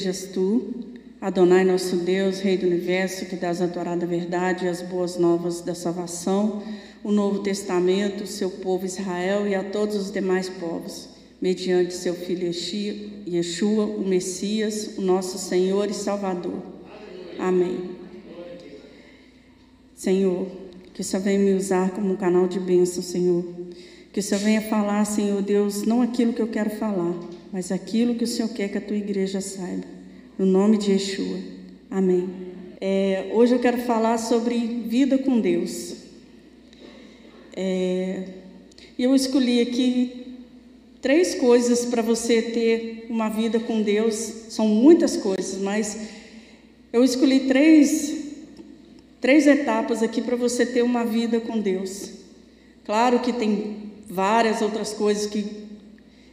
Sejas tu, Adonai nosso Deus, Rei do universo, que dás a adorada verdade e as boas novas da salvação, o Novo Testamento, o seu povo Israel e a todos os demais povos, mediante seu filho Yeshua, o Messias, o nosso Senhor e Salvador. Amém. Senhor, que o Senhor venha me usar como um canal de bênção, Senhor. Que o Senhor venha falar, Senhor Deus, não aquilo que eu quero falar, mas aquilo que o Senhor quer que a tua igreja saiba. No nome de Yeshua. Amém. É, hoje eu quero falar sobre vida com Deus. É, eu escolhi aqui três coisas para você ter uma vida com Deus. São muitas coisas, mas eu escolhi três, três etapas aqui para você ter uma vida com Deus. Claro que tem várias outras coisas que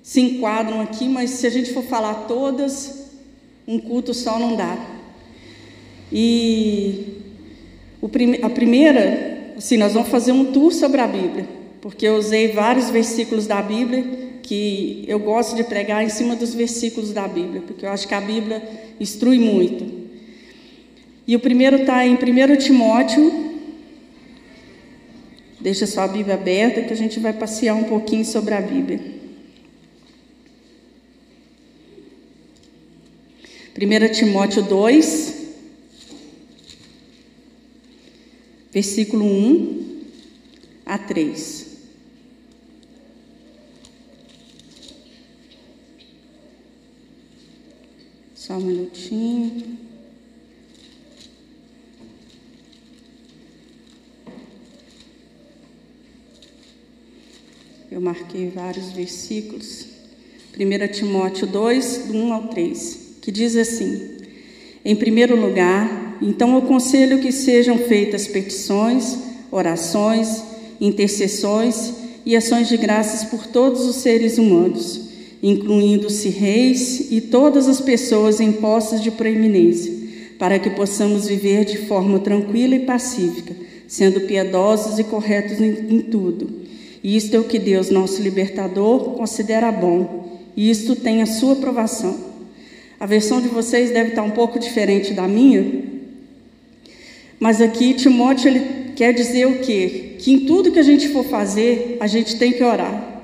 se enquadram aqui, mas se a gente for falar todas, um culto só não dá. E a primeira, assim, nós vamos fazer um tour sobre a Bíblia, porque eu usei vários versículos da Bíblia que eu gosto de pregar em cima dos versículos da Bíblia, porque eu acho que a Bíblia instrui muito. E o primeiro está em 1 Timóteo. Deixa sua Bíblia aberta que a gente vai passear um pouquinho sobre a Bíblia. 1 Timóteo 2, versículo 1 a 3. Só um minutinho. Eu marquei vários versículos. 1 Timóteo 2, do 1 ao 3 que diz assim: Em primeiro lugar, então aconselho que sejam feitas petições, orações, intercessões e ações de graças por todos os seres humanos, incluindo-se reis e todas as pessoas em postos de proeminência, para que possamos viver de forma tranquila e pacífica, sendo piedosos e corretos em, em tudo. Isto é o que Deus, nosso libertador, considera bom, e isto tem a sua aprovação. A versão de vocês deve estar um pouco diferente da minha. Mas aqui Timóteo ele quer dizer o quê? Que em tudo que a gente for fazer, a gente tem que orar.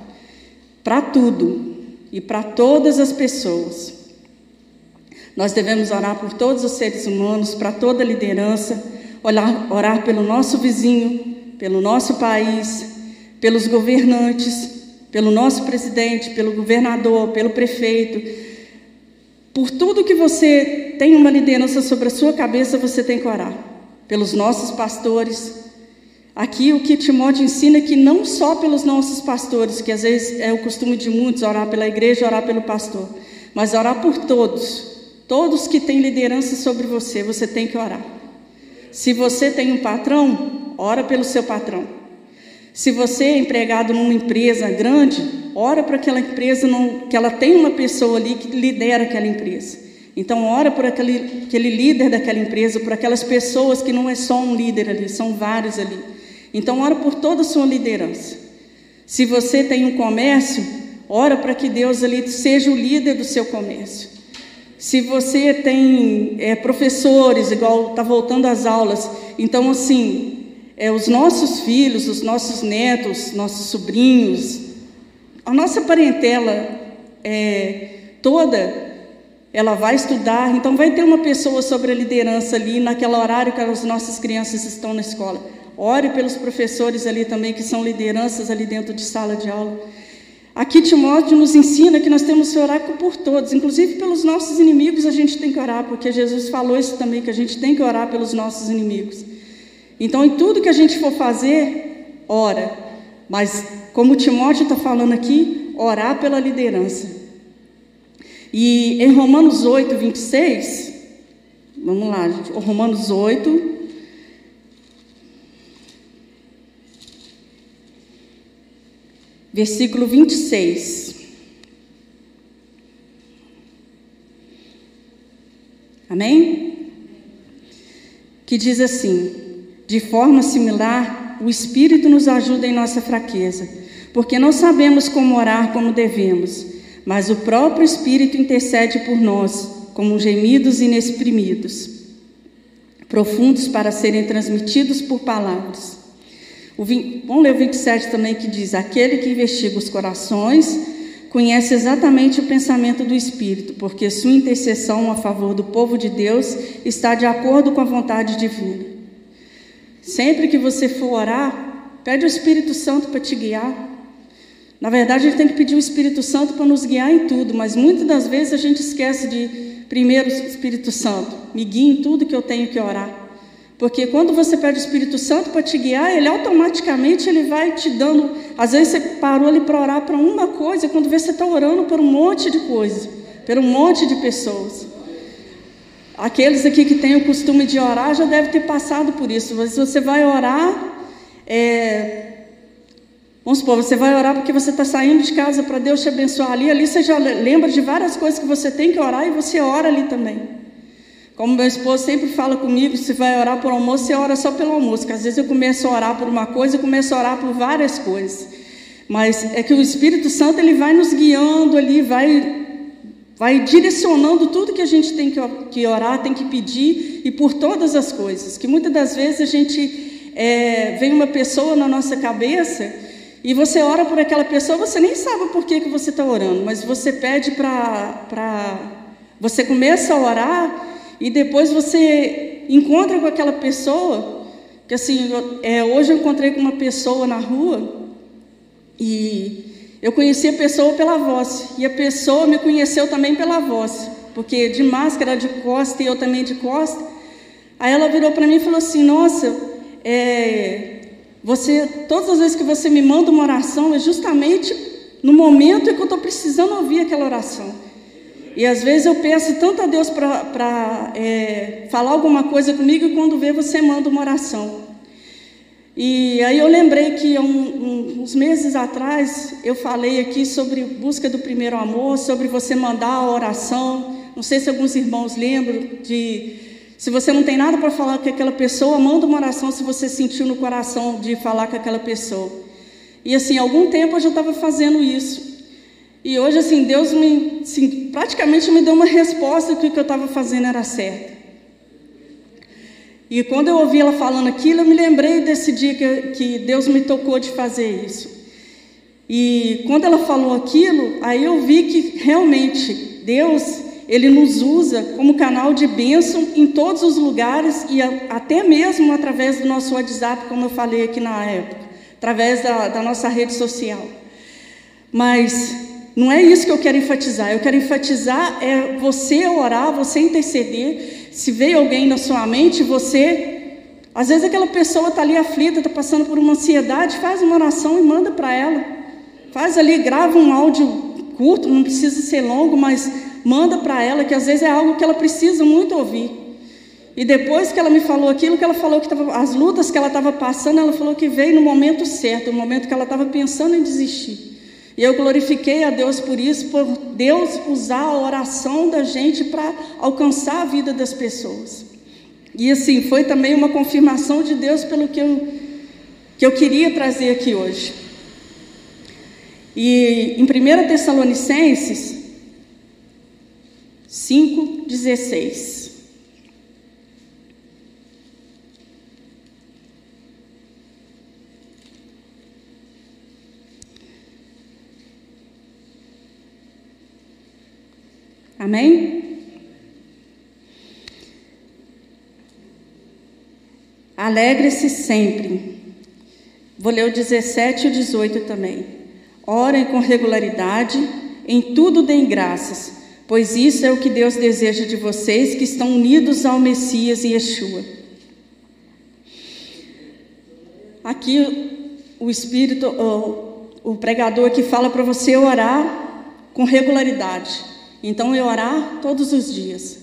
Para tudo e para todas as pessoas. Nós devemos orar por todos os seres humanos, para toda a liderança, orar, orar pelo nosso vizinho, pelo nosso país, pelos governantes, pelo nosso presidente, pelo governador, pelo prefeito, por tudo que você tem uma liderança sobre a sua cabeça, você tem que orar. Pelos nossos pastores. Aqui o que Timóteo ensina é que não só pelos nossos pastores, que às vezes é o costume de muitos orar pela igreja, orar pelo pastor, mas orar por todos. Todos que têm liderança sobre você, você tem que orar. Se você tem um patrão, ora pelo seu patrão. Se você é empregado numa empresa grande, ora para aquela empresa não, que ela tenha uma pessoa ali que lidera aquela empresa. Então ora por aquele, aquele líder daquela empresa, por aquelas pessoas que não é só um líder ali, são vários ali. Então ora por toda a sua liderança. Se você tem um comércio, ora para que Deus ali seja o líder do seu comércio. Se você tem é, professores, igual está voltando às aulas, então assim, é, os nossos filhos, os nossos netos, nossos sobrinhos, a nossa parentela é, toda, ela vai estudar, então vai ter uma pessoa sobre a liderança ali naquele horário que as nossas crianças estão na escola. Ore pelos professores ali também, que são lideranças ali dentro de sala de aula. Aqui Timóteo nos ensina que nós temos que orar por todos, inclusive pelos nossos inimigos a gente tem que orar, porque Jesus falou isso também, que a gente tem que orar pelos nossos inimigos. Então, em tudo que a gente for fazer, ora. Mas, como Timóteo está falando aqui, orar pela liderança. E em Romanos 8, 26, vamos lá, gente. Romanos 8. Versículo 26. Amém? Que diz assim: de forma similar, o Espírito nos ajuda em nossa fraqueza, porque não sabemos como orar como devemos, mas o próprio Espírito intercede por nós como gemidos inexprimidos, profundos para serem transmitidos por palavras. O, vamos ler o 27 também que diz: Aquele que investiga os corações conhece exatamente o pensamento do Espírito, porque sua intercessão a favor do povo de Deus está de acordo com a vontade divina. Sempre que você for orar, pede o Espírito Santo para te guiar. Na verdade, a gente tem que pedir o Espírito Santo para nos guiar em tudo, mas muitas das vezes a gente esquece de, primeiro, Espírito Santo, me guie em tudo que eu tenho que orar. Porque quando você pede o Espírito Santo para te guiar, ele automaticamente ele vai te dando. Às vezes você parou ali para orar para uma coisa, quando vê você está orando por um monte de coisa, por um monte de pessoas. Aqueles aqui que têm o costume de orar já devem ter passado por isso. Mas você vai orar, é, vamos supor, você vai orar porque você está saindo de casa para Deus te abençoar ali. Ali você já lembra de várias coisas que você tem que orar e você ora ali também. Como meu esposo sempre fala comigo, se vai orar por almoço, você ora só pelo almoço. Porque às vezes eu começo a orar por uma coisa, eu começo a orar por várias coisas. Mas é que o Espírito Santo ele vai nos guiando ali, vai, vai direcionando tudo que a gente tem que orar, tem que pedir e por todas as coisas. Que muitas das vezes a gente é, vem uma pessoa na nossa cabeça e você ora por aquela pessoa, você nem sabe por que, que você está orando, mas você pede para. Você começa a orar e depois você encontra com aquela pessoa, que assim, é, hoje eu encontrei com uma pessoa na rua e eu conheci a pessoa pela voz, e a pessoa me conheceu também pela voz, porque de máscara de costa e eu também de costa. Aí ela virou para mim e falou assim: Nossa, é, você, todas as vezes que você me manda uma oração, é justamente no momento em que eu estou precisando ouvir aquela oração. E às vezes eu peço tanto a Deus para é, falar alguma coisa comigo e quando vê você manda uma oração. E aí eu lembrei que um, um, uns meses atrás eu falei aqui sobre busca do primeiro amor, sobre você mandar a oração. Não sei se alguns irmãos lembram de se você não tem nada para falar com aquela pessoa, manda uma oração se você sentiu no coração de falar com aquela pessoa. E assim, algum tempo eu já estava fazendo isso. E hoje, assim, Deus me, assim, praticamente me deu uma resposta que o que eu estava fazendo era certo. E quando eu ouvi ela falando aquilo, eu me lembrei desse dia que, que Deus me tocou de fazer isso. E quando ela falou aquilo, aí eu vi que realmente Deus, Ele nos usa como canal de bênção em todos os lugares e até mesmo através do nosso WhatsApp, como eu falei aqui na época, através da, da nossa rede social. Mas não é isso que eu quero enfatizar. Eu quero enfatizar é você orar, você interceder. Se veio alguém na sua mente, você. Às vezes aquela pessoa está ali aflita, está passando por uma ansiedade, faz uma oração e manda para ela. Faz ali, grava um áudio curto, não precisa ser longo, mas manda para ela, que às vezes é algo que ela precisa muito ouvir. E depois que ela me falou aquilo que ela falou, que tava, as lutas que ela estava passando, ela falou que veio no momento certo, no momento que ela estava pensando em desistir. E eu glorifiquei a Deus por isso, por Deus usar a oração da gente para alcançar a vida das pessoas. E assim, foi também uma confirmação de Deus pelo que eu, que eu queria trazer aqui hoje. E em 1 Tessalonicenses 5,16. Amém? Alegre-se sempre. Vou ler o 17 e o 18 também. Orem com regularidade, em tudo deem graças, pois isso é o que Deus deseja de vocês que estão unidos ao Messias e Yeshua. Aqui o Espírito, o, pregador que fala para você orar com regularidade. Então, eu orar todos os dias.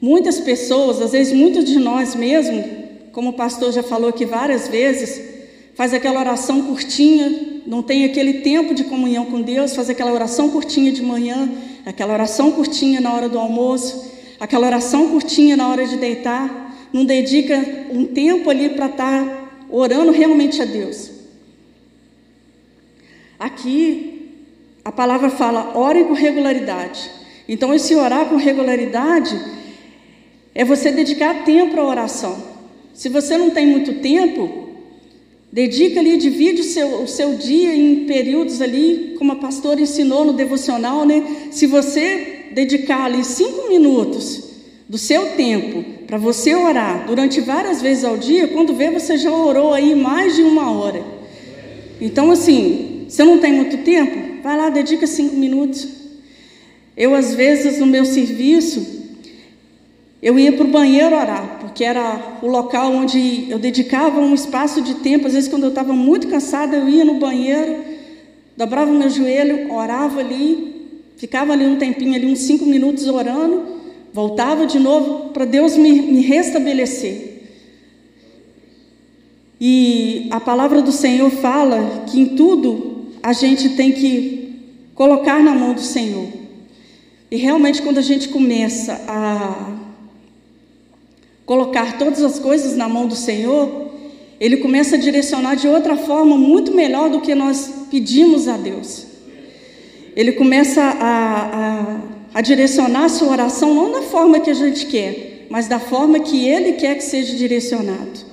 Muitas pessoas, às vezes muitos de nós mesmo, como o pastor já falou aqui várias vezes, faz aquela oração curtinha, não tem aquele tempo de comunhão com Deus, faz aquela oração curtinha de manhã, aquela oração curtinha na hora do almoço, aquela oração curtinha na hora de deitar, não dedica um tempo ali para estar tá orando realmente a Deus. Aqui a palavra fala, ore com regularidade. Então, esse orar com regularidade é você dedicar tempo à oração. Se você não tem muito tempo, dedica ali, divide o seu, o seu dia em períodos ali, como a pastora ensinou no devocional, né? Se você dedicar ali cinco minutos do seu tempo para você orar durante várias vezes ao dia, quando vê você já orou aí mais de uma hora. Então, assim, você não tem muito tempo? Vai lá, dedica cinco minutos. Eu, às vezes, no meu serviço, eu ia para o banheiro orar, porque era o local onde eu dedicava um espaço de tempo. Às vezes, quando eu estava muito cansada, eu ia no banheiro, dobrava meu joelho, orava ali, ficava ali um tempinho, ali uns cinco minutos orando, voltava de novo para Deus me, me restabelecer. E a palavra do Senhor fala que em tudo a gente tem que colocar na mão do Senhor. E realmente, quando a gente começa a colocar todas as coisas na mão do Senhor, Ele começa a direcionar de outra forma muito melhor do que nós pedimos a Deus. Ele começa a, a, a direcionar a sua oração não da forma que a gente quer, mas da forma que Ele quer que seja direcionado.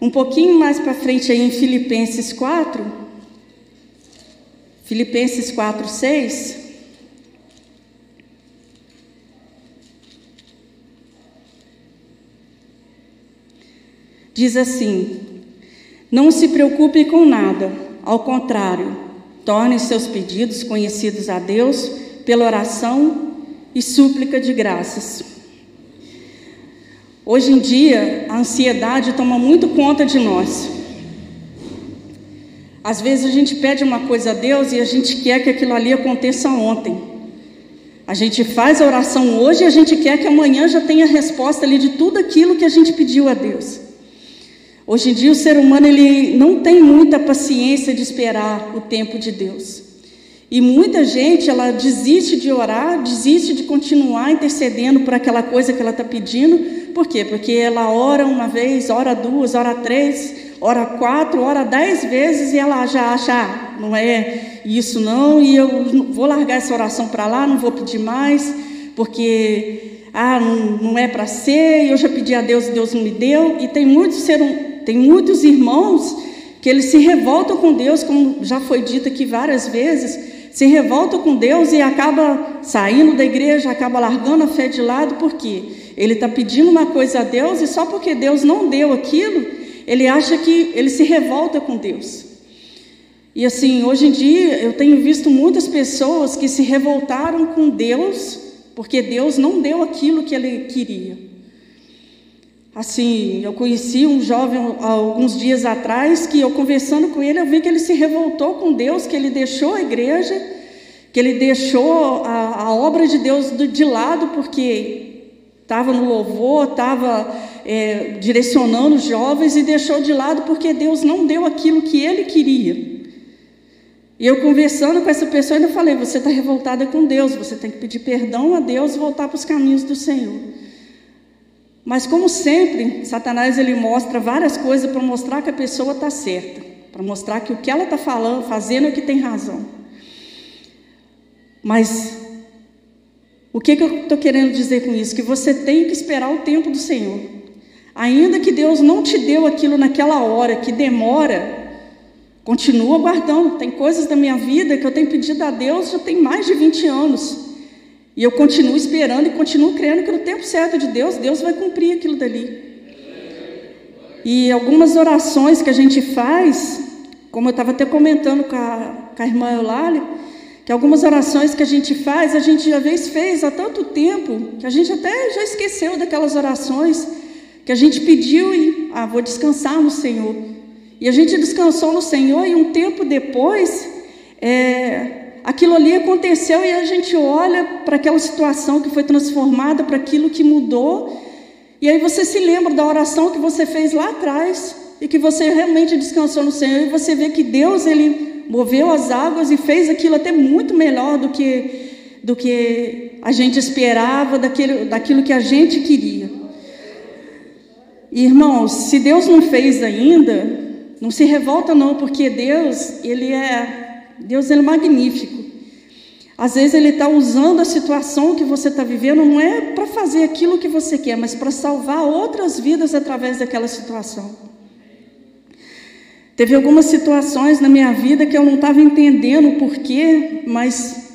Um pouquinho mais para frente aí em Filipenses 4, Filipenses 4, 6. Diz assim: Não se preocupe com nada, ao contrário, torne seus pedidos conhecidos a Deus pela oração e súplica de graças. Hoje em dia, a ansiedade toma muito conta de nós. Às vezes a gente pede uma coisa a Deus e a gente quer que aquilo ali aconteça ontem. A gente faz a oração hoje e a gente quer que amanhã já tenha a resposta ali de tudo aquilo que a gente pediu a Deus. Hoje em dia o ser humano ele não tem muita paciência de esperar o tempo de Deus. E muita gente ela desiste de orar, desiste de continuar intercedendo por aquela coisa que ela está pedindo. Por quê? Porque ela ora uma vez, ora duas, ora três, ora quatro, ora dez vezes e ela já acha, ah, não é isso não, e eu vou largar essa oração para lá, não vou pedir mais, porque ah, não, não é para ser, eu já pedi a Deus e Deus não me deu. E tem muitos ser, tem muitos irmãos que eles se revoltam com Deus, como já foi dito aqui várias vezes, se revoltam com Deus e acaba saindo da igreja, acaba largando a fé de lado, porque ele está pedindo uma coisa a Deus e só porque Deus não deu aquilo, ele acha que ele se revolta com Deus. E assim, hoje em dia eu tenho visto muitas pessoas que se revoltaram com Deus porque Deus não deu aquilo que ele queria. Assim, eu conheci um jovem alguns dias atrás que eu conversando com ele, eu vi que ele se revoltou com Deus, que ele deixou a igreja, que ele deixou a, a obra de Deus de lado porque estava no louvor, estava é, direcionando os jovens e deixou de lado porque Deus não deu aquilo que ele queria. E eu conversando com essa pessoa, ainda falei: você está revoltada com Deus, você tem que pedir perdão a Deus e voltar para os caminhos do Senhor. Mas como sempre, Satanás ele mostra várias coisas para mostrar que a pessoa está certa, para mostrar que o que ela está falando, fazendo é que tem razão. Mas o que, que eu estou querendo dizer com isso? Que você tem que esperar o tempo do Senhor. Ainda que Deus não te deu aquilo naquela hora, que demora, continua guardando. Tem coisas da minha vida que eu tenho pedido a Deus já tem mais de 20 anos. E eu continuo esperando e continuo crendo que no tempo certo de Deus, Deus vai cumprir aquilo dali. E algumas orações que a gente faz, como eu estava até comentando com a, com a irmã Eulália, que algumas orações que a gente faz, a gente já vez fez há tanto tempo, que a gente até já esqueceu daquelas orações, que a gente pediu e, ah, vou descansar no Senhor. E a gente descansou no Senhor e um tempo depois, é, aquilo ali aconteceu e a gente olha para aquela situação que foi transformada, para aquilo que mudou, e aí você se lembra da oração que você fez lá atrás e que você realmente descansou no Senhor e você vê que Deus ele moveu as águas e fez aquilo até muito melhor do que do que a gente esperava, daquilo, daquilo que a gente queria. Irmãos, se Deus não fez ainda, não se revolta não, porque Deus, ele é Deus ele é magnífico. Às vezes ele está usando a situação que você está vivendo, não é para fazer aquilo que você quer, mas para salvar outras vidas através daquela situação. Teve algumas situações na minha vida que eu não estava entendendo o porquê, mas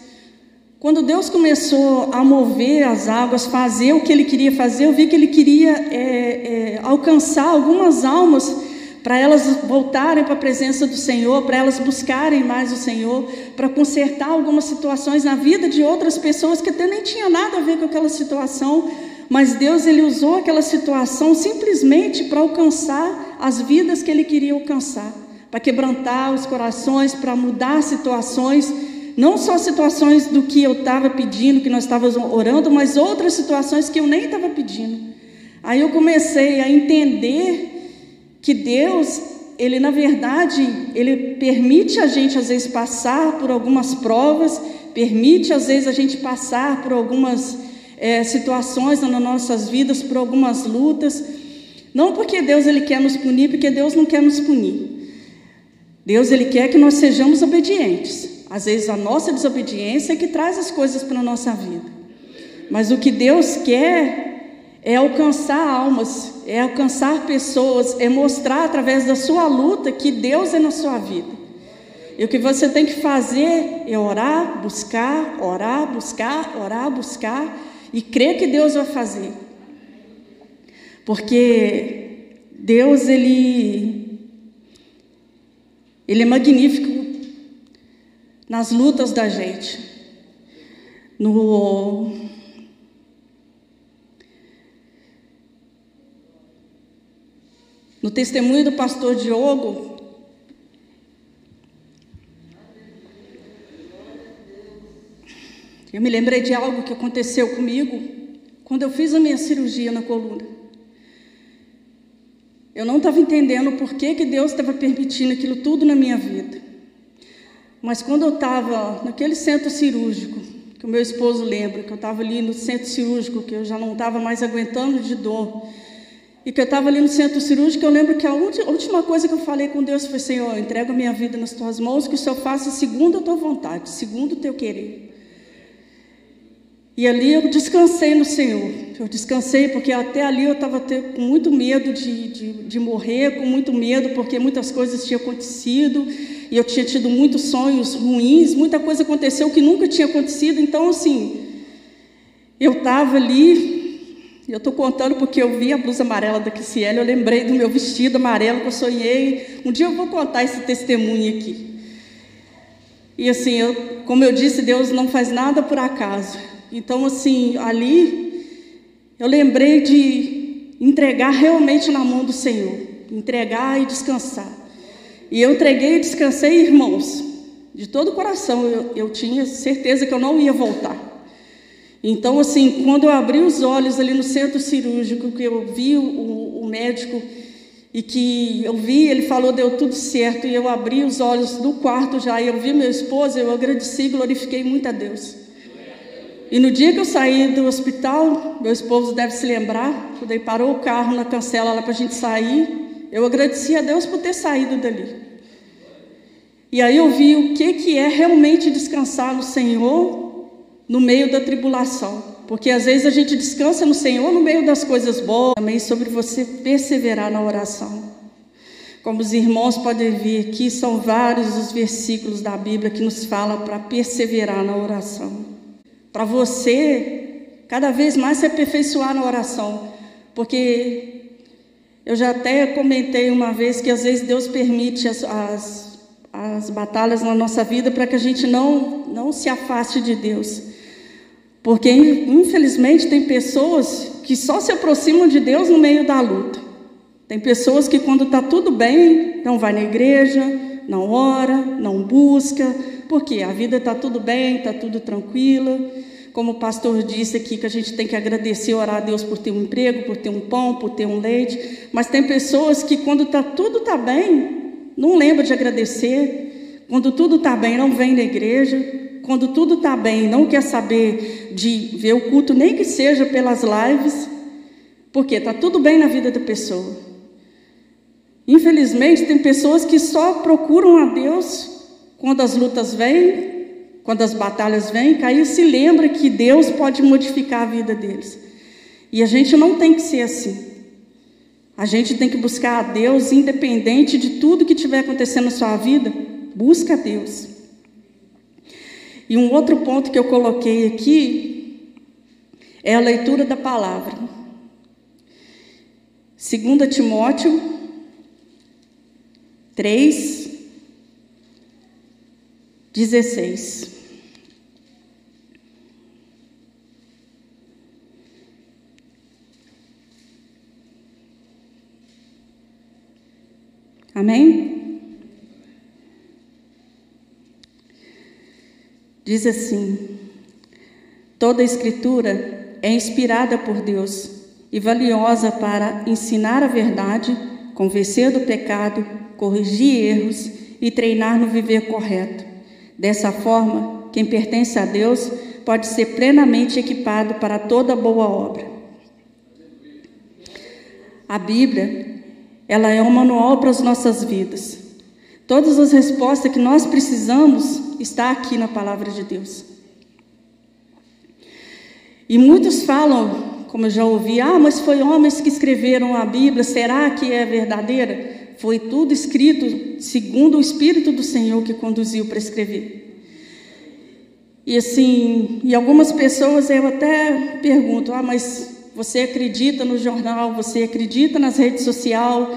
quando Deus começou a mover as águas, fazer o que Ele queria fazer, eu vi que Ele queria é, é, alcançar algumas almas para elas voltarem para a presença do Senhor, para elas buscarem mais o Senhor, para consertar algumas situações na vida de outras pessoas que até nem tinha nada a ver com aquela situação, mas Deus ele usou aquela situação simplesmente para alcançar as vidas que ele queria alcançar, para quebrantar os corações, para mudar situações, não só situações do que eu estava pedindo, que nós estávamos orando, mas outras situações que eu nem estava pedindo. Aí eu comecei a entender que Deus, ele na verdade, ele permite a gente às vezes passar por algumas provas, permite às vezes a gente passar por algumas é, situações nas nossas vidas, por algumas lutas, não porque Deus ele quer nos punir, porque Deus não quer nos punir. Deus ele quer que nós sejamos obedientes. Às vezes a nossa desobediência é que traz as coisas para a nossa vida. Mas o que Deus quer é alcançar almas, é alcançar pessoas, é mostrar através da sua luta que Deus é na sua vida. E o que você tem que fazer é orar, buscar, orar, buscar, orar, buscar e crer que Deus vai fazer. Porque Deus ele ele é magnífico nas lutas da gente. No No testemunho do pastor Diogo, eu me lembrei de algo que aconteceu comigo quando eu fiz a minha cirurgia na coluna. Eu não estava entendendo por que, que Deus estava permitindo aquilo tudo na minha vida. Mas quando eu estava naquele centro cirúrgico, que o meu esposo lembra, que eu estava ali no centro cirúrgico, que eu já não estava mais aguentando de dor, e que eu estava ali no centro cirúrgico, eu lembro que a última coisa que eu falei com Deus foi: Senhor, eu entrego a minha vida nas tuas mãos, que o Senhor faça segundo a tua vontade, segundo o teu querer. E ali eu descansei no Senhor. Eu descansei porque até ali eu estava com muito medo de, de, de, morrer, com muito medo, porque muitas coisas tinham acontecido e eu tinha tido muitos sonhos ruins, muita coisa aconteceu que nunca tinha acontecido. Então, assim, eu estava ali eu estou contando porque eu vi a blusa amarela da Kissiele, eu lembrei do meu vestido amarelo que eu sonhei. Um dia eu vou contar esse testemunho aqui. E assim, eu, como eu disse, Deus não faz nada por acaso. Então, assim, ali eu lembrei de entregar realmente na mão do Senhor, entregar e descansar. E eu entreguei e descansei, irmãos, de todo o coração. Eu, eu tinha certeza que eu não ia voltar. Então, assim, quando eu abri os olhos ali no centro cirúrgico, que eu vi o, o médico e que eu vi, ele falou, deu tudo certo, e eu abri os olhos do quarto já, e eu vi meu esposo, eu agradeci glorifiquei muito a Deus. E no dia que eu saí do hospital, meu esposo deve se lembrar, quando ele parou o carro na cancela lá para a gente sair, eu agradeci a Deus por ter saído dali. E aí eu vi o que, que é realmente descansar no Senhor no meio da tribulação. Porque às vezes a gente descansa no Senhor no meio das coisas boas, também sobre você perseverar na oração. Como os irmãos podem ver aqui, são vários os versículos da Bíblia que nos falam para perseverar na oração. Para você, cada vez mais se aperfeiçoar na oração. Porque eu já até comentei uma vez que às vezes Deus permite as, as, as batalhas na nossa vida para que a gente não, não se afaste de Deus. Porque, infelizmente, tem pessoas que só se aproximam de Deus no meio da luta. Tem pessoas que, quando está tudo bem, não vai na igreja, não ora, não busca, porque a vida está tudo bem, está tudo tranquila. Como o pastor disse aqui, que a gente tem que agradecer, orar a Deus por ter um emprego, por ter um pão, por ter um leite. Mas tem pessoas que, quando tá, tudo está bem, não lembra de agradecer. Quando tudo está bem, não vem na igreja. Quando tudo está bem, não quer saber de ver o culto, nem que seja pelas lives, porque está tudo bem na vida da pessoa. Infelizmente, tem pessoas que só procuram a Deus quando as lutas vêm, quando as batalhas vêm, Caim se lembra que Deus pode modificar a vida deles. E a gente não tem que ser assim. A gente tem que buscar a Deus independente de tudo que estiver acontecendo na sua vida. Busca a Deus. E um outro ponto que eu coloquei aqui é a leitura da palavra. 2 Timóteo 3, 16. Amém? Diz assim: toda a Escritura é inspirada por Deus e valiosa para ensinar a verdade, convencer do pecado, corrigir erros e treinar no viver correto. Dessa forma, quem pertence a Deus pode ser plenamente equipado para toda boa obra. A Bíblia ela é um manual para as nossas vidas. Todas as respostas que nós precisamos está aqui na palavra de Deus. E muitos falam, como eu já ouvi, ah, mas foi homens que escreveram a Bíblia, será que é verdadeira? Foi tudo escrito segundo o Espírito do Senhor que conduziu para escrever. E assim, e algumas pessoas eu até pergunto, ah, mas você acredita no jornal, você acredita nas redes sociais.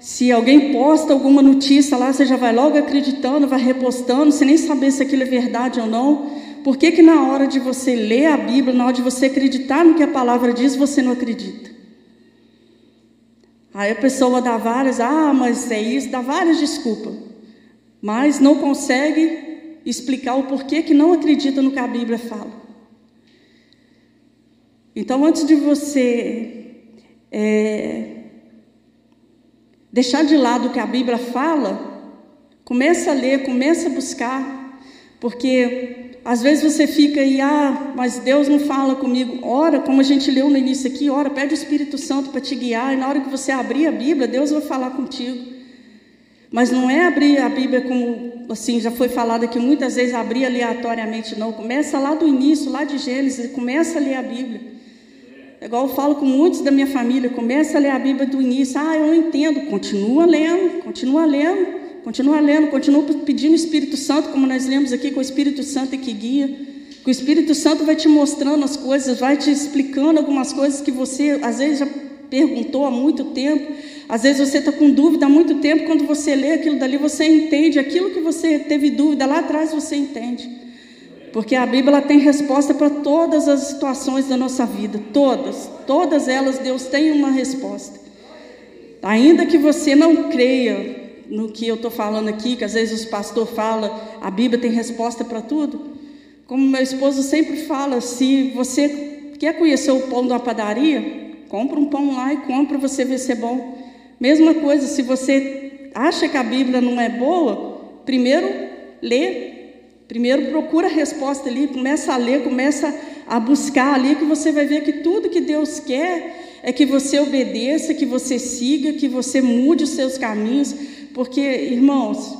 Se alguém posta alguma notícia lá, você já vai logo acreditando, vai repostando, sem nem saber se aquilo é verdade ou não. Por que, que na hora de você ler a Bíblia, na hora de você acreditar no que a palavra diz, você não acredita? Aí a pessoa dá várias, ah, mas é isso, dá várias desculpas, mas não consegue explicar o porquê que não acredita no que a Bíblia fala. Então, antes de você é, deixar de lado o que a Bíblia fala, começa a ler, começa a buscar, porque às vezes você fica aí, ah, mas Deus não fala comigo. Ora, como a gente leu no início aqui, ora, pede o Espírito Santo para te guiar, e na hora que você abrir a Bíblia, Deus vai falar contigo. Mas não é abrir a Bíblia como, assim, já foi falado aqui muitas vezes, abrir aleatoriamente, não. Começa lá do início, lá de Gênesis, começa a ler a Bíblia. É igual eu falo com muitos da minha família, começa a ler a Bíblia do início. Ah, eu não entendo. Continua lendo, continua lendo, continua lendo, continua pedindo o Espírito Santo, como nós lemos aqui, com o Espírito Santo que guia. Que o Espírito Santo vai te mostrando as coisas, vai te explicando algumas coisas que você às vezes já perguntou há muito tempo. Às vezes você está com dúvida há muito tempo, quando você lê aquilo dali, você entende aquilo que você teve dúvida lá atrás, você entende. Porque a Bíblia tem resposta para todas as situações da nossa vida, todas, todas elas Deus tem uma resposta. Ainda que você não creia no que eu estou falando aqui, que às vezes os pastores falam, a Bíblia tem resposta para tudo. Como meu esposo sempre fala, se você quer conhecer o pão da padaria, compra um pão lá e compra, você ver se é bom. Mesma coisa, se você acha que a Bíblia não é boa, primeiro lê Primeiro procura a resposta ali, começa a ler, começa a buscar ali, que você vai ver que tudo que Deus quer é que você obedeça, que você siga, que você mude os seus caminhos, porque, irmãos,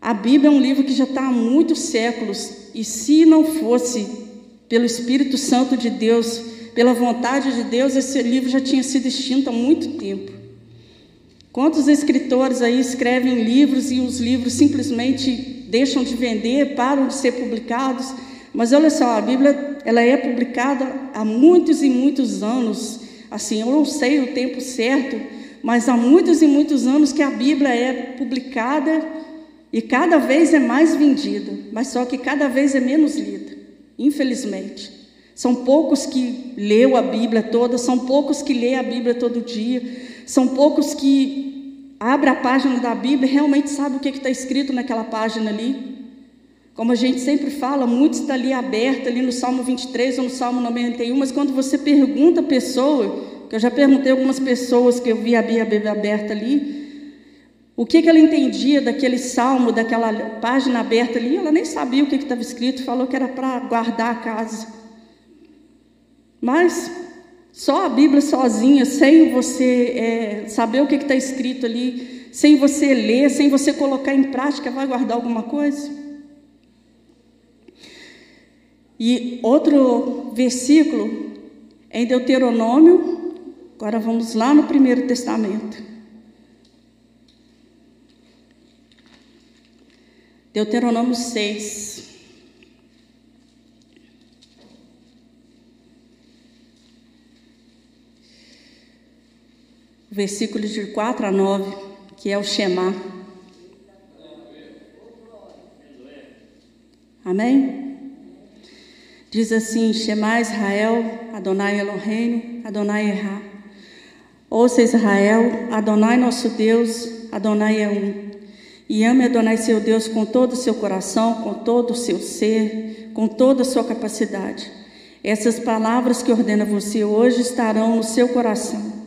a Bíblia é um livro que já está há muitos séculos, e se não fosse pelo Espírito Santo de Deus, pela vontade de Deus, esse livro já tinha sido extinto há muito tempo. Quantos escritores aí escrevem livros e os livros simplesmente deixam de vender, param de ser publicados. Mas olha só, a Bíblia ela é publicada há muitos e muitos anos. Assim, eu não sei o tempo certo, mas há muitos e muitos anos que a Bíblia é publicada e cada vez é mais vendida, mas só que cada vez é menos lida, infelizmente. São poucos que leu a Bíblia toda, são poucos que lê a Bíblia todo dia, são poucos que abre a página da Bíblia e realmente sabe o que está escrito naquela página ali. Como a gente sempre fala, muito está ali aberto, ali no Salmo 23 ou no Salmo 91, mas quando você pergunta a pessoa, que eu já perguntei algumas pessoas que eu vi a Bíblia aberta ali, o que, que ela entendia daquele salmo, daquela página aberta ali, ela nem sabia o que estava escrito, falou que era para guardar a casa. Mas só a Bíblia sozinha, sem você é, saber o que está escrito ali, sem você ler, sem você colocar em prática, vai guardar alguma coisa? E outro versículo é em Deuteronômio, agora vamos lá no Primeiro Testamento. Deuteronômio 6. Versículos de 4 a 9, que é o Shema. Amém? Diz assim: Shema Israel, Adonai Eloheinu, Adonai Erra. Ouça Israel, Adonai nosso Deus, Adonai é um. E ame Adonai seu Deus com todo o seu coração, com todo o seu ser, com toda a sua capacidade. Essas palavras que ordena você hoje estarão no seu coração.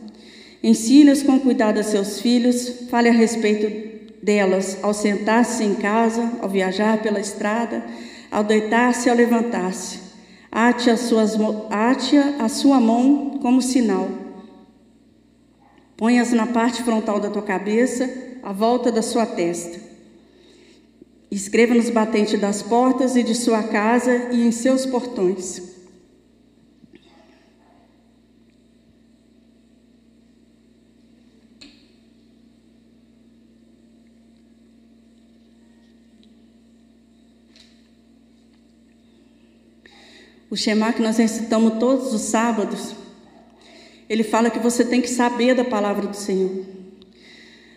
Ensine-as com cuidado a seus filhos, fale a respeito delas ao sentar-se em casa, ao viajar pela estrada, ao deitar-se ao levantar-se. Ate, as suas, ate a sua mão como sinal. Põe-as na parte frontal da tua cabeça, à volta da sua testa. Escreva nos batentes das portas e de sua casa e em seus portões. O Shema que nós recitamos todos os sábados, ele fala que você tem que saber da palavra do Senhor.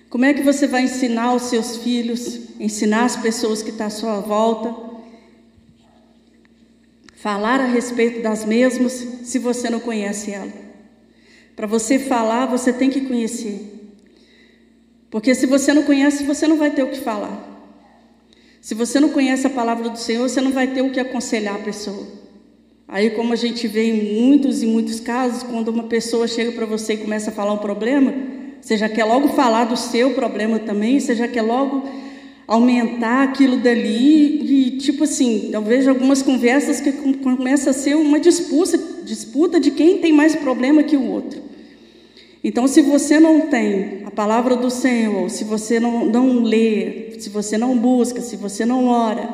Como é que você vai ensinar os seus filhos, ensinar as pessoas que estão à sua volta, falar a respeito das mesmas, se você não conhece ela? Para você falar, você tem que conhecer. Porque se você não conhece, você não vai ter o que falar. Se você não conhece a palavra do Senhor, você não vai ter o que aconselhar a pessoa. Aí, como a gente vê em muitos e muitos casos, quando uma pessoa chega para você e começa a falar um problema, você já quer logo falar do seu problema também, você já quer logo aumentar aquilo dali e tipo assim, eu vejo algumas conversas que começa a ser uma disputa, disputa de quem tem mais problema que o outro. Então, se você não tem a palavra do Senhor, se você não, não lê, se você não busca, se você não ora,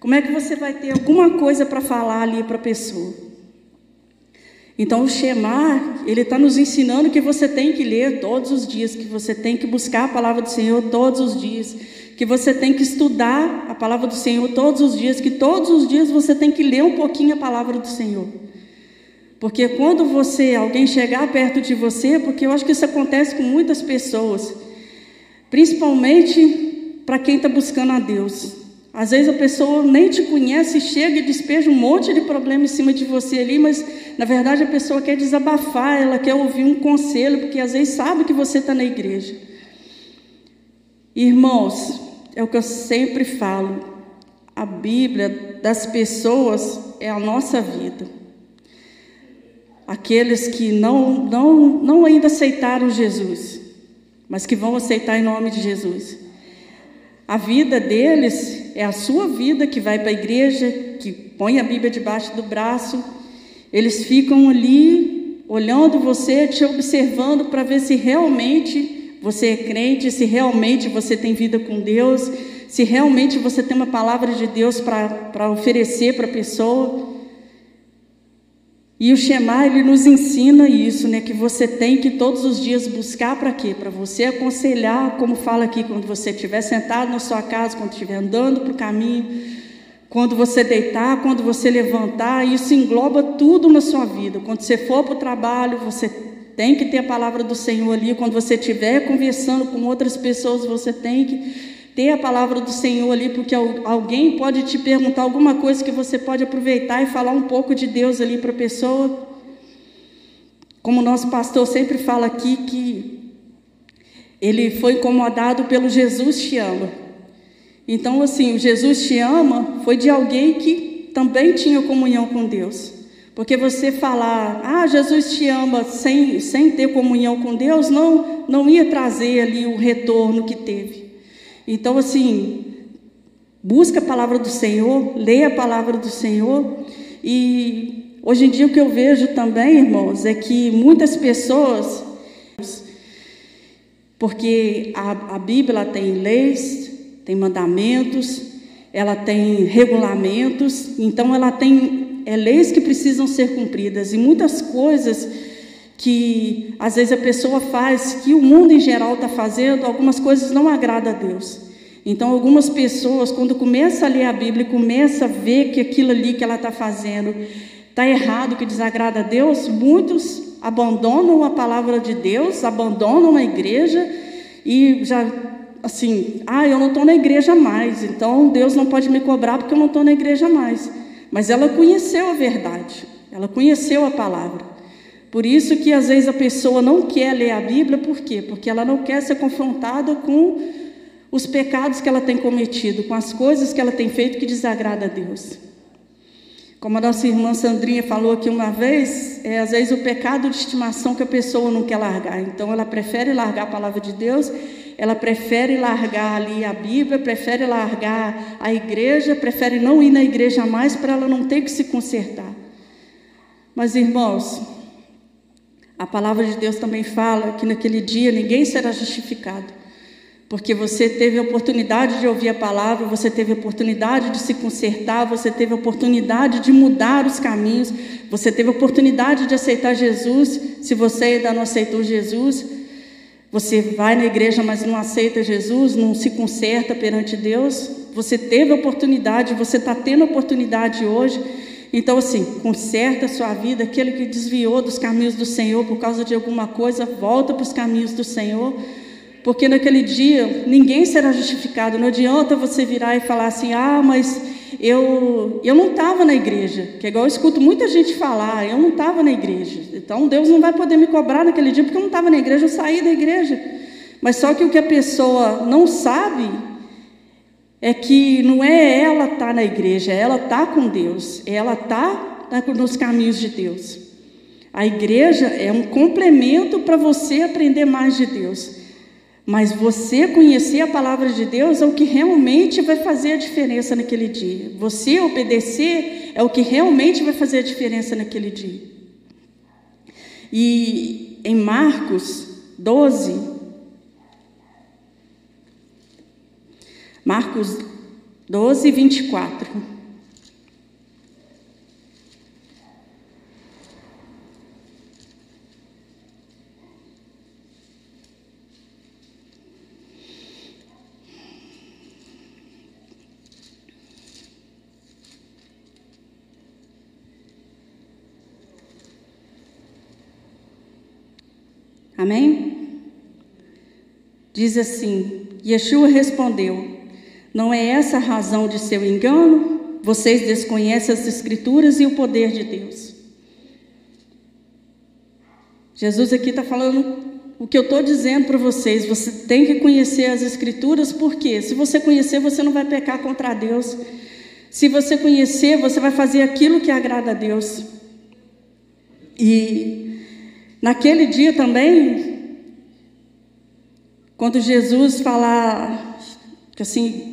como é que você vai ter alguma coisa para falar ali para a pessoa? Então, o Shemar, ele está nos ensinando que você tem que ler todos os dias, que você tem que buscar a palavra do Senhor todos os dias, que você tem que estudar a palavra do Senhor todos os dias, que todos os dias você tem que ler um pouquinho a palavra do Senhor. Porque quando você, alguém chegar perto de você, porque eu acho que isso acontece com muitas pessoas, principalmente para quem está buscando a Deus. Às vezes a pessoa nem te conhece, chega e despeja um monte de problema em cima de você ali, mas na verdade a pessoa quer desabafar, ela quer ouvir um conselho, porque às vezes sabe que você está na igreja. Irmãos, é o que eu sempre falo: a Bíblia das pessoas é a nossa vida. Aqueles que não, não, não ainda aceitaram Jesus, mas que vão aceitar em nome de Jesus. A vida deles é a sua vida que vai para a igreja, que põe a Bíblia debaixo do braço. Eles ficam ali olhando você, te observando para ver se realmente você é crente, se realmente você tem vida com Deus, se realmente você tem uma palavra de Deus para oferecer para a pessoa. E o Shema, ele nos ensina isso, né? Que você tem que todos os dias buscar para quê? Para você aconselhar, como fala aqui, quando você estiver sentado na sua casa, quando estiver andando para o caminho, quando você deitar, quando você levantar, isso engloba tudo na sua vida. Quando você for para o trabalho, você tem que ter a palavra do Senhor ali. Quando você estiver conversando com outras pessoas, você tem que ter a palavra do Senhor ali, porque alguém pode te perguntar alguma coisa que você pode aproveitar e falar um pouco de Deus ali para a pessoa. Como o nosso pastor sempre fala aqui, que ele foi incomodado pelo Jesus te ama. Então, assim, o Jesus te ama foi de alguém que também tinha comunhão com Deus. Porque você falar, ah, Jesus te ama sem, sem ter comunhão com Deus, não, não ia trazer ali o retorno que teve. Então, assim, busca a palavra do Senhor, leia a palavra do Senhor. E hoje em dia o que eu vejo também, irmãos, é que muitas pessoas, porque a, a Bíblia tem leis, tem mandamentos, ela tem regulamentos, então ela tem é, leis que precisam ser cumpridas e muitas coisas que às vezes a pessoa faz, que o mundo em geral está fazendo, algumas coisas não agradam a Deus. Então, algumas pessoas, quando começa a ler a Bíblia começa a ver que aquilo ali que ela está fazendo está errado, que desagrada a Deus, muitos abandonam a palavra de Deus, abandonam a igreja e já assim, ah, eu não estou na igreja mais, então Deus não pode me cobrar porque eu não estou na igreja mais. Mas ela conheceu a verdade, ela conheceu a palavra. Por isso que às vezes a pessoa não quer ler a Bíblia, por quê? Porque ela não quer ser confrontada com os pecados que ela tem cometido, com as coisas que ela tem feito que desagrada a Deus. Como a nossa irmã Sandrinha falou aqui uma vez, é às vezes o pecado de estimação que a pessoa não quer largar. Então ela prefere largar a palavra de Deus ela prefere largar ali a Bíblia, prefere largar a igreja, prefere não ir na igreja mais para ela não ter que se consertar. Mas irmãos, a palavra de Deus também fala que naquele dia ninguém será justificado, porque você teve a oportunidade de ouvir a palavra, você teve a oportunidade de se consertar, você teve a oportunidade de mudar os caminhos, você teve a oportunidade de aceitar Jesus. Se você ainda não aceitou Jesus, você vai na igreja, mas não aceita Jesus, não se conserta perante Deus. Você teve oportunidade, você está tendo oportunidade hoje. Então, assim, conserta a sua vida. Aquele que desviou dos caminhos do Senhor por causa de alguma coisa, volta para os caminhos do Senhor. Porque naquele dia ninguém será justificado. Não adianta você virar e falar assim: ah, mas eu, eu não estava na igreja, que é igual eu escuto muita gente falar, eu não estava na igreja. Então Deus não vai poder me cobrar naquele dia porque eu não estava na igreja, eu saí da igreja. Mas só que o que a pessoa não sabe é que não é ela tá na igreja, ela está com Deus, ela está nos caminhos de Deus. A igreja é um complemento para você aprender mais de Deus. Mas você conhecer a palavra de Deus é o que realmente vai fazer a diferença naquele dia. Você obedecer é o que realmente vai fazer a diferença naquele dia. E em Marcos 12, Marcos 12, 24. Amém? Diz assim: Yeshua respondeu: Não é essa a razão de seu engano? Vocês desconhecem as Escrituras e o poder de Deus. Jesus aqui está falando o que eu estou dizendo para vocês. Você tem que conhecer as Escrituras, porque se você conhecer, você não vai pecar contra Deus. Se você conhecer, você vai fazer aquilo que agrada a Deus. E Naquele dia também, quando Jesus falar, que assim,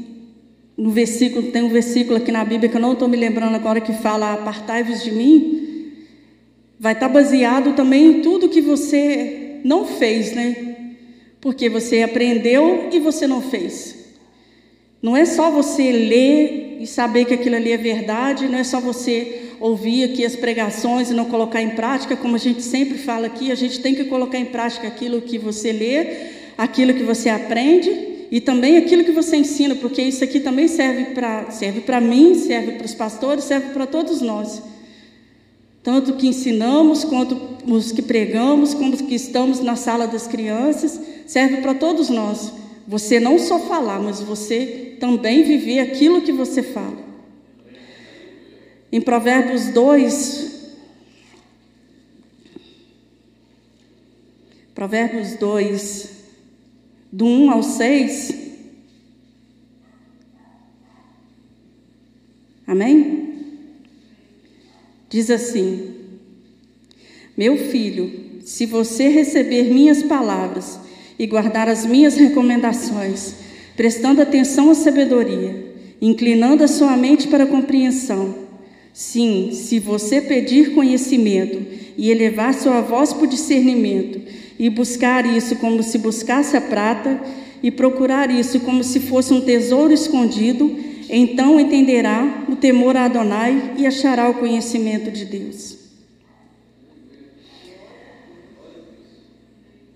no versículo, tem um versículo aqui na Bíblia que eu não estou me lembrando agora que fala: Apartai-vos de mim, vai estar tá baseado também em tudo que você não fez, né? Porque você aprendeu e você não fez. Não é só você ler e saber que aquilo ali é verdade, não é só você ouvir aqui as pregações e não colocar em prática, como a gente sempre fala aqui, a gente tem que colocar em prática aquilo que você lê, aquilo que você aprende e também aquilo que você ensina, porque isso aqui também serve para serve para mim, serve para os pastores, serve para todos nós. Tanto que ensinamos, quanto os que pregamos, como os que estamos na sala das crianças, serve para todos nós. Você não só falar, mas você também viver aquilo que você fala. Em Provérbios 2, Provérbios 2, do 1 ao 6. Amém? Diz assim: Meu filho, se você receber minhas palavras e guardar as minhas recomendações, prestando atenção à sabedoria, inclinando a sua mente para a compreensão, Sim, se você pedir conhecimento e elevar sua voz por discernimento, e buscar isso como se buscasse a prata, e procurar isso como se fosse um tesouro escondido, Então entenderá o temor a Adonai e achará o conhecimento de Deus.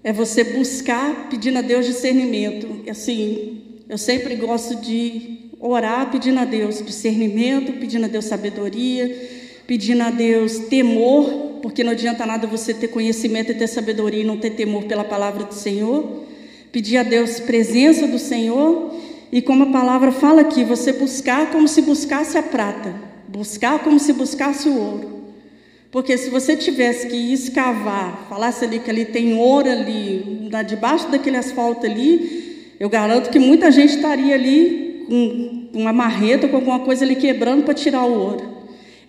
É você buscar pedindo a Deus discernimento. Assim, eu sempre gosto de orar pedindo a Deus discernimento, pedindo a Deus sabedoria, pedindo a Deus temor, porque não adianta nada você ter conhecimento e ter sabedoria e não ter temor pela palavra do Senhor. Pedir a Deus presença do Senhor e como a palavra fala aqui, você buscar como se buscasse a prata, buscar como se buscasse o ouro. Porque se você tivesse que escavar, falasse ali que ali tem ouro ali, debaixo daquele asfalto ali, eu garanto que muita gente estaria ali com uma marreta, com alguma coisa ali quebrando para tirar o ouro.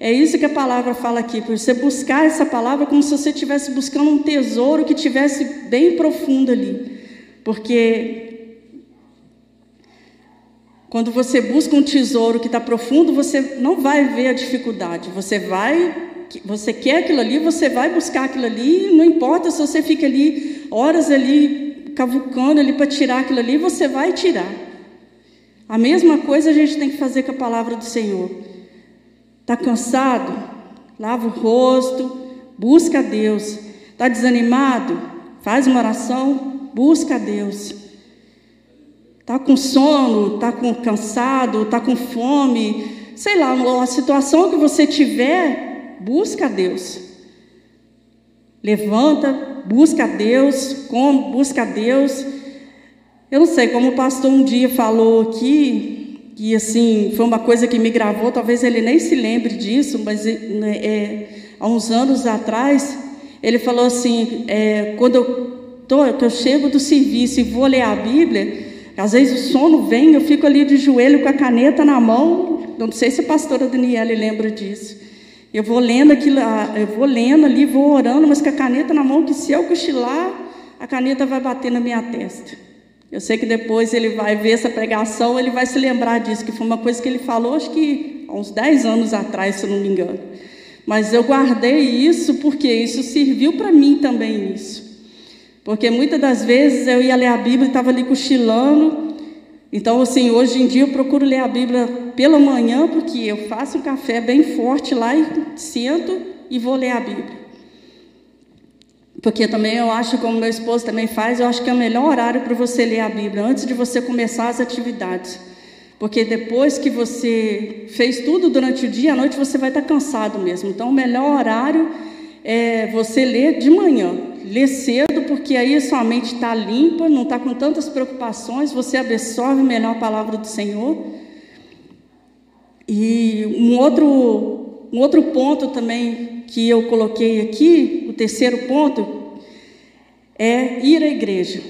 É isso que a palavra fala aqui, para você buscar essa palavra como se você estivesse buscando um tesouro que tivesse bem profundo ali. Porque quando você busca um tesouro que está profundo, você não vai ver a dificuldade. Você vai, você quer aquilo ali, você vai buscar aquilo ali. Não importa se você fica ali horas ali cavucando ali para tirar aquilo ali, você vai tirar. A mesma coisa a gente tem que fazer com a palavra do Senhor. Está cansado? Lava o rosto, busca a Deus. Está desanimado? Faz uma oração, busca a Deus. Está com sono, está com cansado, está com fome, sei lá, a situação que você tiver, busca a Deus. Levanta, busca a Deus, come, busca a Deus. Eu não sei, como o pastor um dia falou aqui, que assim, foi uma coisa que me gravou, talvez ele nem se lembre disso, mas né, é, há uns anos atrás, ele falou assim, é, quando eu, tô, eu chego do serviço e vou ler a Bíblia, às vezes o sono vem, eu fico ali de joelho com a caneta na mão. Não sei se a pastora Daniela lembra disso. Eu vou lendo aquilo, eu vou lendo ali, vou orando, mas com a caneta na mão, que se eu cochilar, a caneta vai bater na minha testa. Eu sei que depois ele vai ver essa pregação, ele vai se lembrar disso, que foi uma coisa que ele falou, acho que há uns 10 anos atrás, se eu não me engano. Mas eu guardei isso porque isso serviu para mim também isso. Porque muitas das vezes eu ia ler a Bíblia e estava ali cochilando. Então, assim, hoje em dia eu procuro ler a Bíblia pela manhã, porque eu faço um café bem forte lá e sento e vou ler a Bíblia. Porque também eu acho, como meu esposo também faz, eu acho que é o melhor horário para você ler a Bíblia, antes de você começar as atividades. Porque depois que você fez tudo durante o dia, à noite você vai estar cansado mesmo. Então, o melhor horário é você ler de manhã. Ler cedo, porque aí sua mente está limpa, não está com tantas preocupações, você absorve melhor a palavra do Senhor. E um outro, um outro ponto também que eu coloquei aqui, o terceiro ponto, é ir à igreja.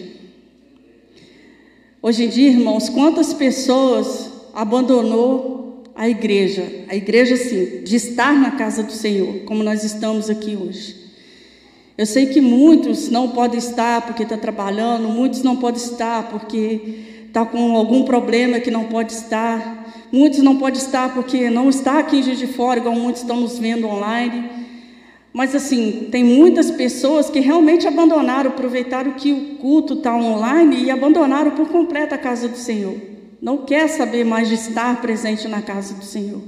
Hoje em dia, irmãos, quantas pessoas abandonou a igreja? A igreja, sim, de estar na casa do Senhor, como nós estamos aqui hoje. Eu sei que muitos não podem estar porque está trabalhando, muitos não podem estar porque está com algum problema que não pode estar, muitos não podem estar porque não está aqui em Juiz de Fora, igual muitos estão nos vendo online. Mas assim, tem muitas pessoas que realmente abandonaram, aproveitaram que o culto está online e abandonaram por completo a casa do Senhor. Não quer saber mais de estar presente na casa do Senhor.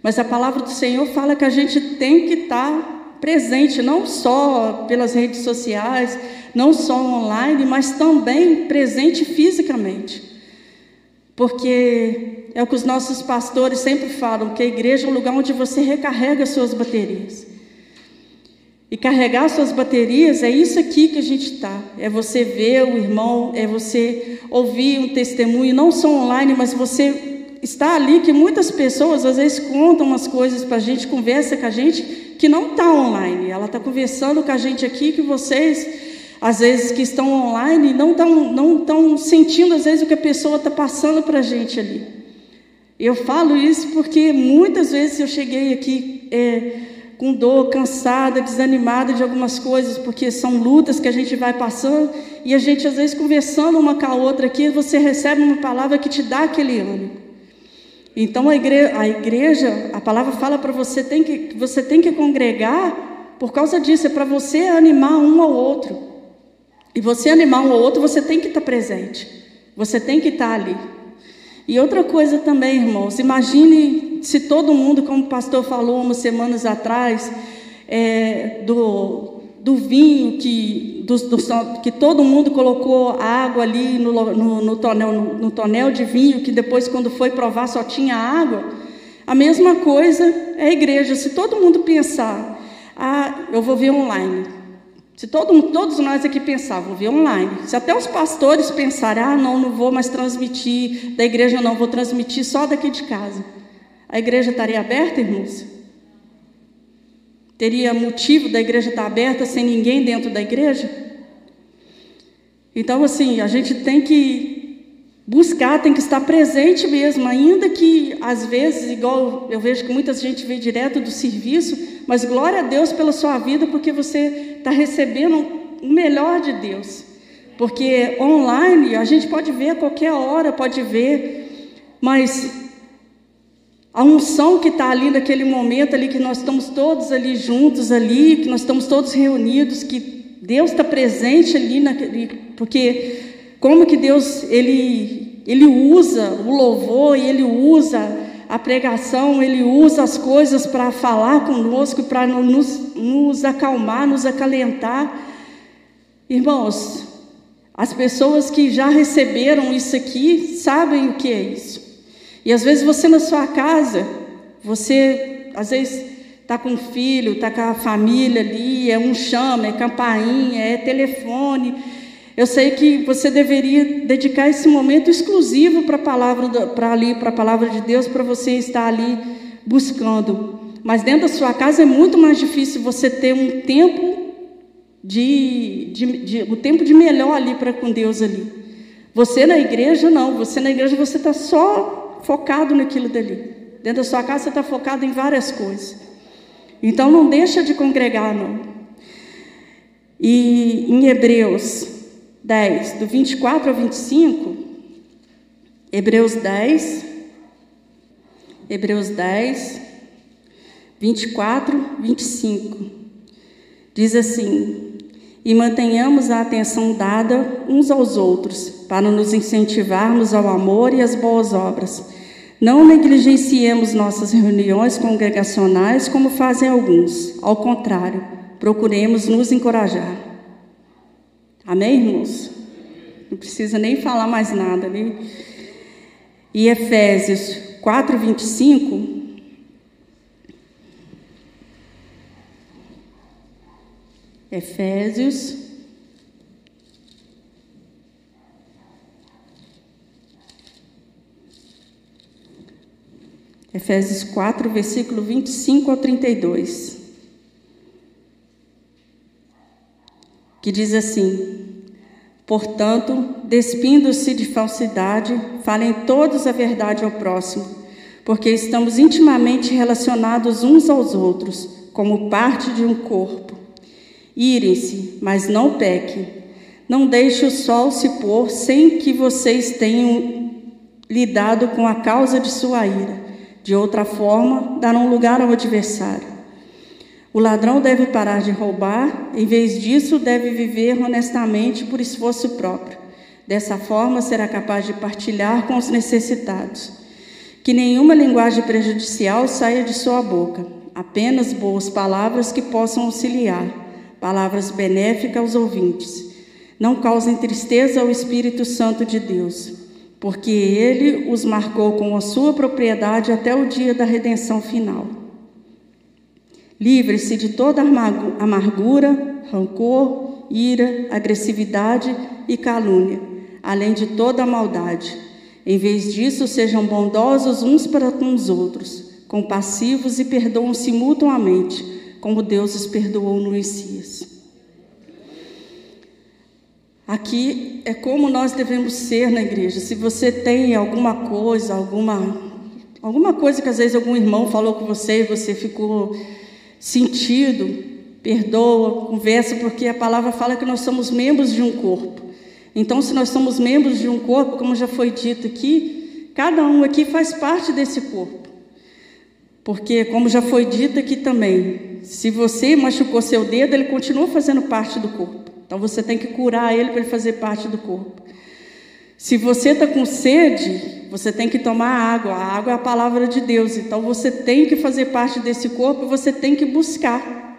Mas a palavra do Senhor fala que a gente tem que estar presente não só pelas redes sociais, não só online, mas também presente fisicamente. Porque é o que os nossos pastores sempre falam, que a igreja é o lugar onde você recarrega suas baterias. E carregar suas baterias é isso aqui que a gente está. É você ver o irmão, é você ouvir um testemunho, não só online, mas você está ali que muitas pessoas às vezes contam umas coisas para a gente, conversa com a gente, que não está online. Ela está conversando com a gente aqui que vocês, às vezes, que estão online, não estão não sentindo, às vezes, o que a pessoa está passando para a gente ali. Eu falo isso porque muitas vezes eu cheguei aqui é, com dor, cansada, desanimada de algumas coisas, porque são lutas que a gente vai passando e a gente, às vezes, conversando uma com a outra aqui, você recebe uma palavra que te dá aquele ânimo. Então a igreja, a, igreja, a palavra fala para você tem que você tem que congregar por causa disso, é para você animar um ao outro. E você animar um ao outro, você tem que estar presente. Você tem que estar ali. E outra coisa também, irmãos, imagine se todo mundo, como o pastor falou umas semanas atrás, é, do, do vinho que, do, do, que todo mundo colocou água ali no, no, no, tonel, no, no tonel de vinho, que depois, quando foi provar, só tinha água. A mesma coisa é a igreja. Se todo mundo pensar, ah, eu vou ver online. Se todo, todos nós aqui pensar, vou ver online. Se até os pastores pensarem, ah, não, não vou mais transmitir da igreja, não, vou transmitir só daqui de casa. A igreja estaria aberta, irmãos? Teria motivo da igreja estar aberta sem ninguém dentro da igreja? Então, assim, a gente tem que buscar, tem que estar presente mesmo, ainda que às vezes, igual eu vejo que muita gente vem direto do serviço, mas glória a Deus pela sua vida, porque você está recebendo o melhor de Deus. Porque online a gente pode ver a qualquer hora, pode ver, mas a unção que está ali naquele momento ali, que nós estamos todos ali juntos ali, que nós estamos todos reunidos, que Deus está presente ali, naquele, porque como que Deus ele, ele usa o louvor e ele usa a pregação, ele usa as coisas para falar conosco, para nos, nos acalmar, nos acalentar. Irmãos, as pessoas que já receberam isso aqui sabem o que é isso. E às vezes você na sua casa, você às vezes está com um filho, está com a família ali, é um chama, é campainha, é telefone eu sei que você deveria dedicar esse momento exclusivo para a palavra, para ali, para a palavra de Deus, para você estar ali buscando. Mas dentro da sua casa é muito mais difícil você ter um tempo de, de, de o tempo de melhor ali para com Deus ali. Você na igreja não, você na igreja você está só focado naquilo dali. Dentro da sua casa você está focado em várias coisas. Então não deixa de congregar não. E em Hebreus 10, do 24 ao 25, Hebreus 10, Hebreus 10, 24, 25, diz assim: E mantenhamos a atenção dada uns aos outros, para nos incentivarmos ao amor e às boas obras. Não negligenciemos nossas reuniões congregacionais como fazem alguns, ao contrário, procuremos nos encorajar. Amém, irmãos? Não precisa nem falar mais nada, né? E Efésios 4, 25. Efésios. Efésios 4, versículo 25 ao 32. Que diz assim: Portanto, despindo-se de falsidade, falem todos a verdade ao próximo, porque estamos intimamente relacionados uns aos outros, como parte de um corpo. Irem-se, mas não pequem. Não deixe o sol se pôr sem que vocês tenham lidado com a causa de sua ira. De outra forma, darão lugar ao adversário. O ladrão deve parar de roubar, em vez disso, deve viver honestamente por esforço próprio. Dessa forma, será capaz de partilhar com os necessitados. Que nenhuma linguagem prejudicial saia de sua boca, apenas boas palavras que possam auxiliar, palavras benéficas aos ouvintes. Não causem tristeza ao Espírito Santo de Deus, porque ele os marcou com a sua propriedade até o dia da redenção final. Livre-se de toda amargura, rancor, ira, agressividade e calúnia, além de toda maldade. Em vez disso, sejam bondosos uns para com os outros, compassivos e perdoam-se mutuamente, como Deus os perdoou no Messias. Aqui é como nós devemos ser na igreja. Se você tem alguma coisa, alguma alguma coisa que às vezes algum irmão falou com você e você ficou sentido, perdoa, conversa, porque a palavra fala que nós somos membros de um corpo. Então, se nós somos membros de um corpo, como já foi dito aqui, cada um aqui faz parte desse corpo. Porque, como já foi dito aqui também, se você machucou seu dedo, ele continua fazendo parte do corpo. Então, você tem que curar ele para ele fazer parte do corpo. Se você está com sede, você tem que tomar água. A água é a palavra de Deus. Então você tem que fazer parte desse corpo e você tem que buscar.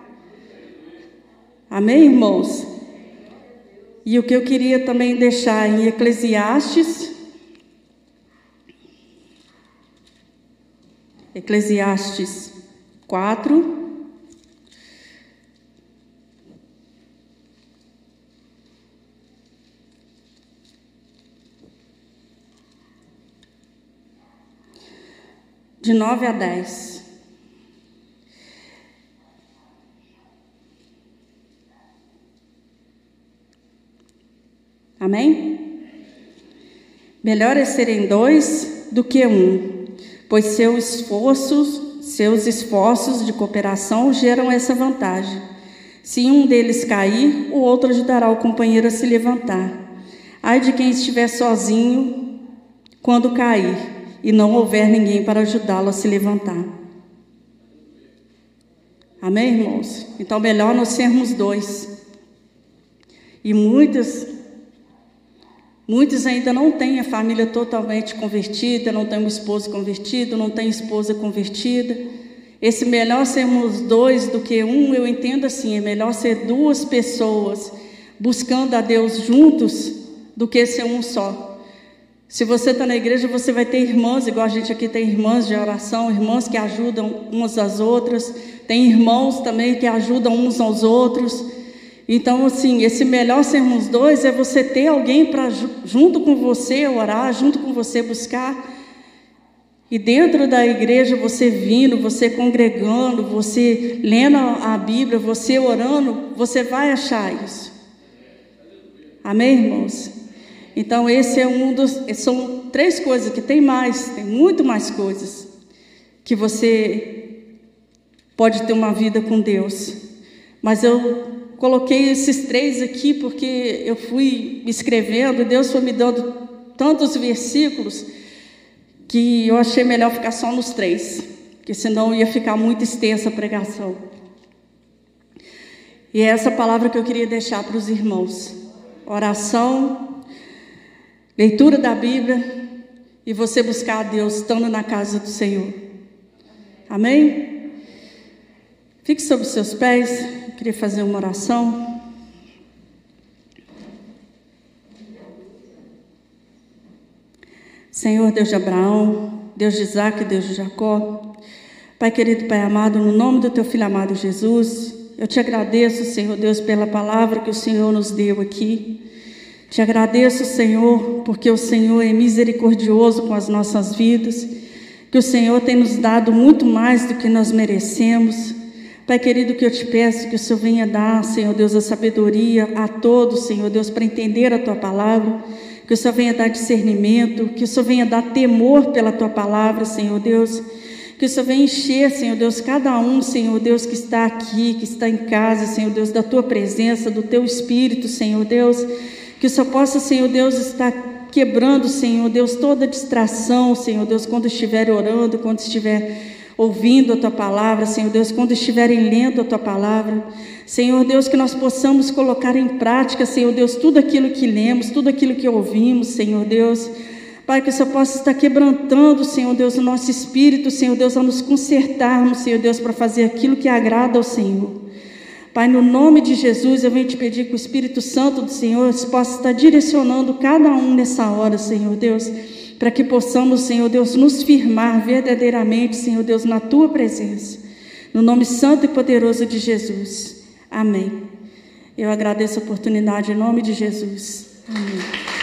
Amém, irmãos? E o que eu queria também deixar em Eclesiastes. Eclesiastes 4. De nove a dez. Amém? Melhor é serem dois do que um, pois seus esforços, seus esforços de cooperação geram essa vantagem. Se um deles cair, o outro ajudará o companheiro a se levantar. Ai de quem estiver sozinho quando cair e não houver ninguém para ajudá-lo a se levantar. Amém, irmãos? Então, melhor nós sermos dois. E muitas Muitos ainda não têm a família totalmente convertida, não têm um esposo convertido, não têm esposa convertida. Esse melhor sermos dois do que um, eu entendo assim, é melhor ser duas pessoas buscando a Deus juntos do que ser um só. Se você está na igreja, você vai ter irmãs, igual a gente aqui tem irmãs de oração, irmãs que ajudam umas às outras, tem irmãos também que ajudam uns aos outros. Então, assim, esse melhor sermos dois é você ter alguém para junto com você orar, junto com você buscar. E dentro da igreja, você vindo, você congregando, você lendo a Bíblia, você orando, você vai achar isso. Amém, irmãos? Então, esse é um dos. São três coisas que tem mais, tem muito mais coisas que você pode ter uma vida com Deus. Mas eu coloquei esses três aqui porque eu fui escrevendo, Deus foi me dando tantos versículos que eu achei melhor ficar só nos três, porque senão ia ficar muito extensa a pregação. E é essa palavra que eu queria deixar para os irmãos: oração, leitura da Bíblia e você buscar a Deus estando na casa do Senhor. Amém? Fique sobre os seus pés. Queria fazer uma oração. Senhor Deus de Abraão, Deus de Isaac, Deus de Jacó, Pai querido, Pai amado, no nome do Teu Filho amado Jesus, eu te agradeço, Senhor Deus, pela palavra que o Senhor nos deu aqui. Te agradeço, Senhor, porque o Senhor é misericordioso com as nossas vidas, que o Senhor tem nos dado muito mais do que nós merecemos. Pai querido, que eu te peço que o Senhor venha dar, Senhor Deus, a sabedoria a todos, Senhor Deus, para entender a tua palavra, que o Senhor venha dar discernimento, que o Senhor venha dar temor pela tua palavra, Senhor Deus, que o Senhor venha encher, Senhor Deus, cada um, Senhor Deus, que está aqui, que está em casa, Senhor Deus, da tua presença, do teu espírito, Senhor Deus, que o Senhor possa, Senhor Deus, estar quebrando, Senhor Deus, toda distração, Senhor Deus, quando estiver orando, quando estiver ouvindo a tua palavra, Senhor Deus, quando estiverem lendo a tua palavra. Senhor Deus, que nós possamos colocar em prática, Senhor Deus, tudo aquilo que lemos, tudo aquilo que ouvimos, Senhor Deus. Pai, que o Senhor possa estar quebrantando, Senhor Deus, o nosso espírito, Senhor Deus, a nos consertarmos, Senhor Deus, para fazer aquilo que agrada ao Senhor. Pai, no nome de Jesus, eu venho te pedir que o Espírito Santo do Senhor possa estar direcionando cada um nessa hora, Senhor Deus para que possamos, Senhor Deus, nos firmar verdadeiramente, Senhor Deus, na tua presença. No nome santo e poderoso de Jesus. Amém. Eu agradeço a oportunidade em nome de Jesus. Amém.